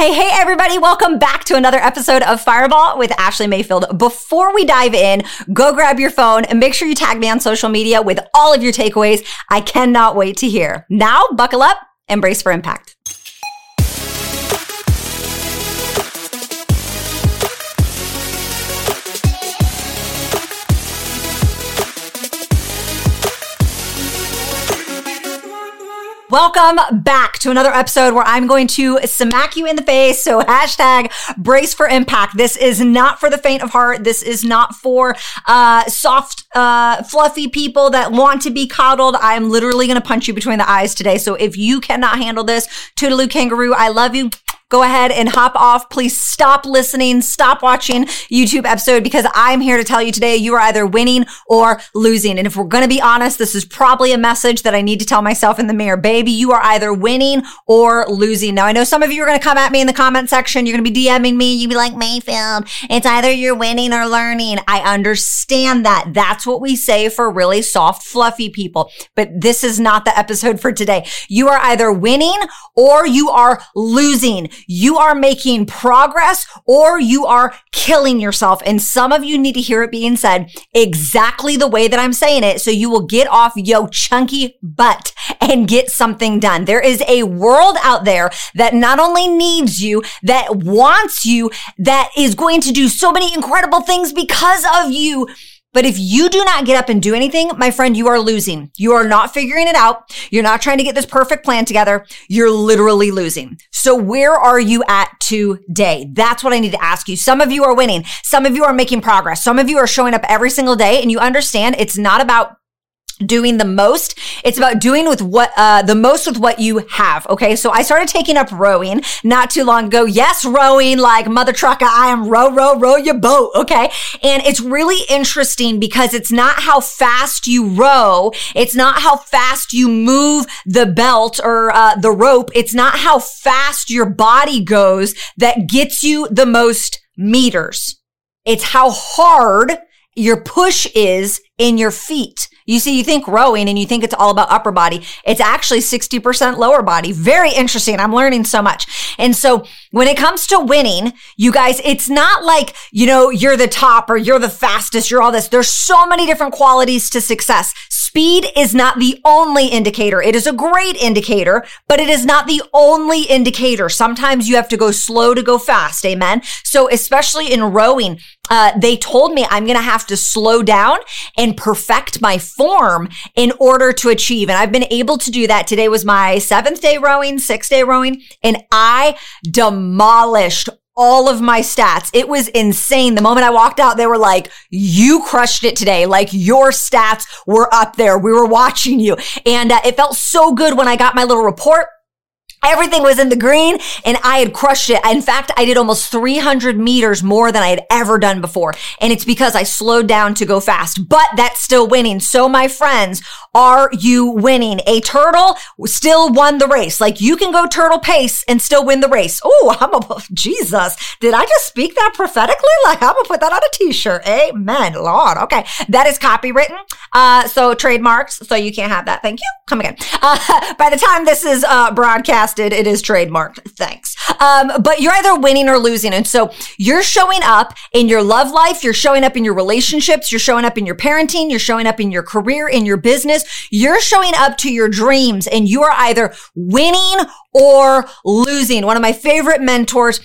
Hey, hey, everybody. Welcome back to another episode of Fireball with Ashley Mayfield. Before we dive in, go grab your phone and make sure you tag me on social media with all of your takeaways. I cannot wait to hear. Now, buckle up and brace for impact. Welcome back to another episode where I'm going to smack you in the face. So hashtag brace for impact. This is not for the faint of heart. This is not for, uh, soft, uh, fluffy people that want to be coddled. I'm literally going to punch you between the eyes today. So if you cannot handle this, Toodaloo kangaroo, I love you go ahead and hop off. Please stop listening, stop watching YouTube episode because I'm here to tell you today you are either winning or losing. And if we're going to be honest, this is probably a message that I need to tell myself in the mirror. Baby, you are either winning or losing. Now, I know some of you are going to come at me in the comment section. You're going to be DMing me. You'd be like, Mayfield, it's either you're winning or learning. I understand that. That's what we say for really soft, fluffy people. But this is not the episode for today. You are either winning or you are losing you are making progress or you are killing yourself. And some of you need to hear it being said exactly the way that I'm saying it. So you will get off yo chunky butt and get something done. There is a world out there that not only needs you, that wants you, that is going to do so many incredible things because of you. But if you do not get up and do anything, my friend, you are losing. You are not figuring it out. You're not trying to get this perfect plan together. You're literally losing. So where are you at today? That's what I need to ask you. Some of you are winning. Some of you are making progress. Some of you are showing up every single day and you understand it's not about doing the most. It's about doing with what, uh, the most with what you have. Okay. So I started taking up rowing not too long ago. Yes, rowing like mother trucker. I am row, row, row your boat. Okay. And it's really interesting because it's not how fast you row. It's not how fast you move the belt or, uh, the rope. It's not how fast your body goes that gets you the most meters. It's how hard your push is in your feet. You see, you think rowing and you think it's all about upper body. It's actually 60% lower body. Very interesting. I'm learning so much. And so when it comes to winning, you guys, it's not like, you know, you're the top or you're the fastest, you're all this. There's so many different qualities to success. Speed is not the only indicator. It is a great indicator, but it is not the only indicator. Sometimes you have to go slow to go fast. Amen. So especially in rowing, uh, they told me I'm going to have to slow down and perfect my form in order to achieve. And I've been able to do that. Today was my seventh day rowing, sixth day rowing, and I demolished all of my stats. It was insane. The moment I walked out, they were like, you crushed it today. Like your stats were up there. We were watching you. And uh, it felt so good when I got my little report Everything was in the green and I had crushed it. In fact, I did almost 300 meters more than I had ever done before. And it's because I slowed down to go fast, but that's still winning. So my friends, are you winning? A turtle still won the race. Like you can go turtle pace and still win the race. Oh, I'm a, Jesus. Did I just speak that prophetically? Like I'm gonna put that on a t-shirt. Amen. Lord. Okay. That is copywritten. Uh, so trademarks. So you can't have that. Thank you. Come again. Uh, by the time this is, uh, broadcast, it is trademarked. Thanks. Um, but you're either winning or losing. And so you're showing up in your love life. You're showing up in your relationships. You're showing up in your parenting. You're showing up in your career, in your business. You're showing up to your dreams and you are either winning or losing. One of my favorite mentors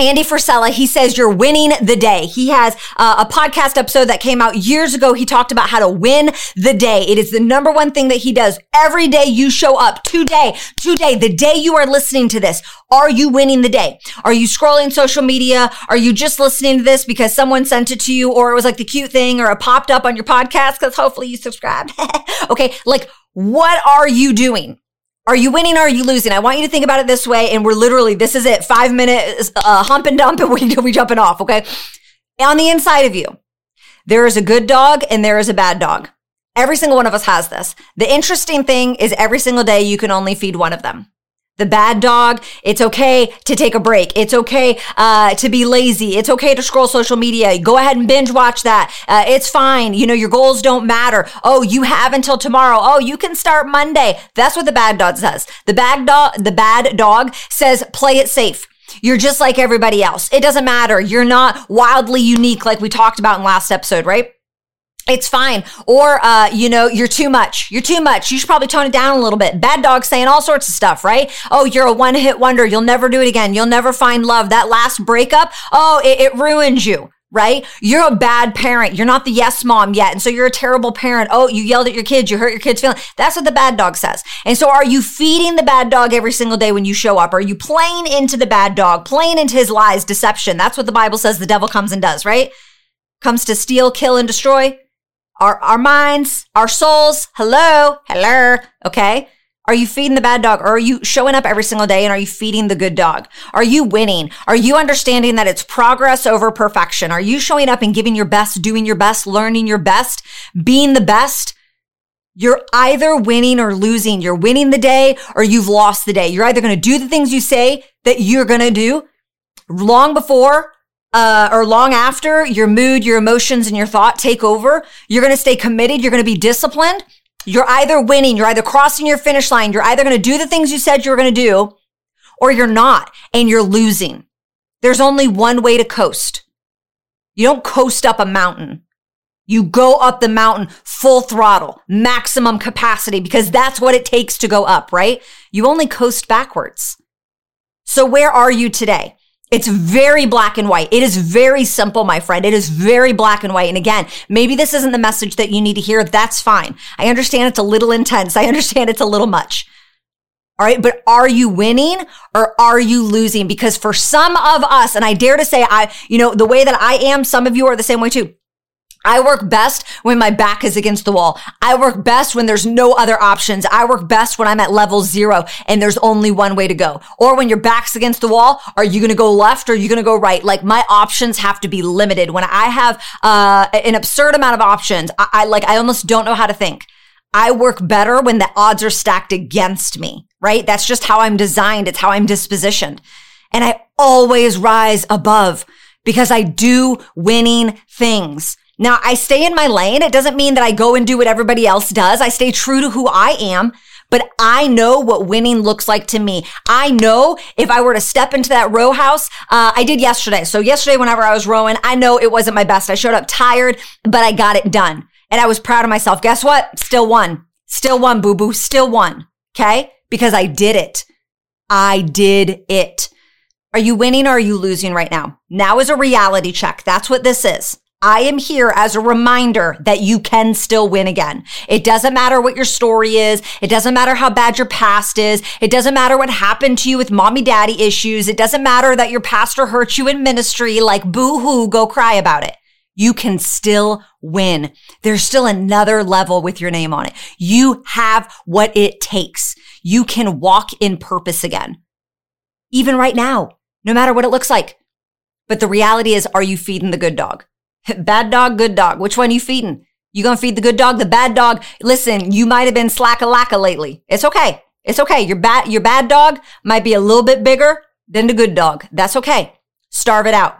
Andy Frisella, he says you're winning the day. He has uh, a podcast episode that came out years ago. He talked about how to win the day. It is the number one thing that he does every day you show up today, today, the day you are listening to this. Are you winning the day? Are you scrolling social media? Are you just listening to this because someone sent it to you or it was like the cute thing or it popped up on your podcast because hopefully you subscribed? okay. Like, what are you doing? Are you winning or are you losing? I want you to think about it this way. And we're literally, this is it. Five minutes, uh, hump and dump and we, we jumping off. Okay. On the inside of you, there is a good dog and there is a bad dog. Every single one of us has this. The interesting thing is every single day you can only feed one of them the bad dog. It's okay to take a break. It's okay uh, to be lazy. It's okay to scroll social media. Go ahead and binge watch that. Uh, it's fine. You know, your goals don't matter. Oh, you have until tomorrow. Oh, you can start Monday. That's what the bad dog says. The bad dog, the bad dog says, play it safe. You're just like everybody else. It doesn't matter. You're not wildly unique like we talked about in last episode, right? It's fine. Or, uh, you know, you're too much. You're too much. You should probably tone it down a little bit. Bad dog saying all sorts of stuff, right? Oh, you're a one hit wonder. You'll never do it again. You'll never find love. That last breakup, oh, it, it ruins you right? You're a bad parent. You're not the yes mom yet. And so you're a terrible parent. Oh, you yelled at your kids. You hurt your kids' feelings. That's what the bad dog says. And so are you feeding the bad dog every single day when you show up? Are you playing into the bad dog, playing into his lies, deception? That's what the Bible says the devil comes and does, right? Comes to steal, kill, and destroy our, our minds, our souls. Hello, hello. Okay. Are you feeding the bad dog or are you showing up every single day and are you feeding the good dog? Are you winning? Are you understanding that it's progress over perfection? Are you showing up and giving your best, doing your best, learning your best, being the best? You're either winning or losing. You're winning the day or you've lost the day. You're either going to do the things you say that you're going to do long before uh, or long after your mood, your emotions, and your thought take over. You're going to stay committed. You're going to be disciplined. You're either winning. You're either crossing your finish line. You're either going to do the things you said you were going to do or you're not and you're losing. There's only one way to coast. You don't coast up a mountain. You go up the mountain full throttle, maximum capacity, because that's what it takes to go up, right? You only coast backwards. So where are you today? It's very black and white. It is very simple, my friend. It is very black and white. And again, maybe this isn't the message that you need to hear. That's fine. I understand it's a little intense. I understand it's a little much. All right. But are you winning or are you losing? Because for some of us, and I dare to say I, you know, the way that I am, some of you are the same way too. I work best when my back is against the wall. I work best when there's no other options. I work best when I'm at level zero and there's only one way to go. Or when your back's against the wall, are you going to go left or are you going to go right? Like my options have to be limited. When I have uh, an absurd amount of options, I, I like I almost don't know how to think. I work better when the odds are stacked against me, right? That's just how I'm designed. It's how I'm dispositioned. And I always rise above because I do winning things. Now I stay in my lane. It doesn't mean that I go and do what everybody else does. I stay true to who I am, but I know what winning looks like to me. I know if I were to step into that row house, uh, I did yesterday. So yesterday, whenever I was rowing, I know it wasn't my best. I showed up tired, but I got it done and I was proud of myself. Guess what? Still won. Still won, boo boo. Still won. Okay. Because I did it. I did it. Are you winning or are you losing right now? Now is a reality check. That's what this is. I am here as a reminder that you can still win again. It doesn't matter what your story is. It doesn't matter how bad your past is. It doesn't matter what happened to you with mommy daddy issues. It doesn't matter that your pastor hurt you in ministry. Like boo hoo, go cry about it. You can still win. There's still another level with your name on it. You have what it takes. You can walk in purpose again. Even right now, no matter what it looks like. But the reality is, are you feeding the good dog? Bad dog, good dog. Which one you feeding? You gonna feed the good dog, the bad dog? Listen, you might have been slack a lacka lately. It's okay. It's okay. Your bad, your bad dog might be a little bit bigger than the good dog. That's okay. Starve it out.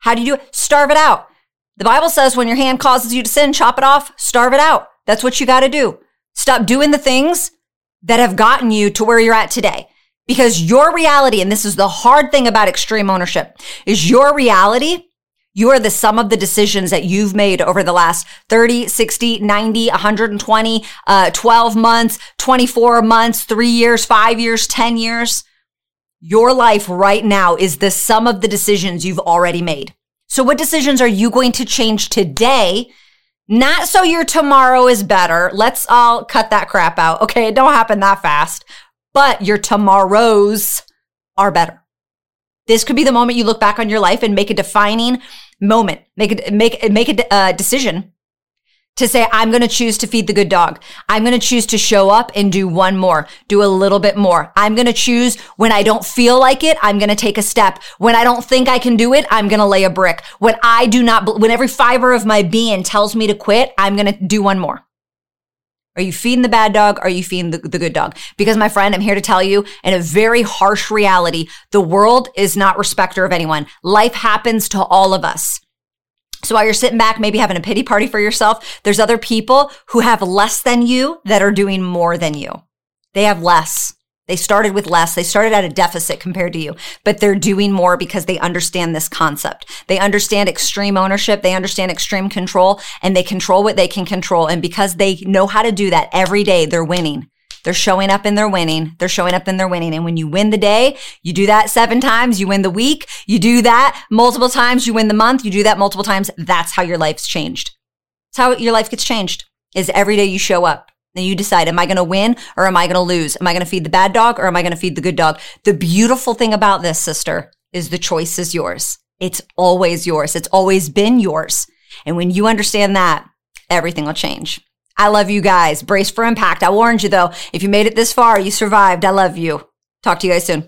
How do you do it? Starve it out. The Bible says when your hand causes you to sin, chop it off, starve it out. That's what you got to do. Stop doing the things that have gotten you to where you're at today. Because your reality, and this is the hard thing about extreme ownership, is your reality you are the sum of the decisions that you've made over the last 30, 60, 90, 120, uh, 12 months, 24 months, three years, five years, 10 years. Your life right now is the sum of the decisions you've already made. So what decisions are you going to change today? Not so your tomorrow is better. Let's all cut that crap out. Okay. It don't happen that fast, but your tomorrows are better. This could be the moment you look back on your life and make a defining moment, make a, make, make a uh, decision to say, I'm going to choose to feed the good dog. I'm going to choose to show up and do one more, do a little bit more. I'm going to choose when I don't feel like it, I'm going to take a step. When I don't think I can do it, I'm going to lay a brick. When I do not, when every fiber of my being tells me to quit, I'm going to do one more. Are you feeding the bad dog? Are you feeding the, the, good dog? Because my friend, I'm here to tell you in a very harsh reality, the world is not respecter of anyone. Life happens to all of us. So while you're sitting back, maybe having a pity party for yourself, there's other people who have less than you that are doing more than you. They have less. They started with less. They started at a deficit compared to you, but they're doing more because they understand this concept. They understand extreme ownership. They understand extreme control and they control what they can control. And because they know how to do that every day, they're winning. They're showing up and they're winning. They're showing up and they're winning. And when you win the day, you do that seven times, you win the week, you do that multiple times, you win the month, you do that multiple times. That's how your life's changed. That's how your life gets changed is every day you show up. Then you decide, am I going to win or am I going to lose? Am I going to feed the bad dog or am I going to feed the good dog? The beautiful thing about this, sister, is the choice is yours. It's always yours. It's always been yours. And when you understand that, everything will change. I love you guys. Brace for impact. I warned you though. If you made it this far, you survived. I love you. Talk to you guys soon.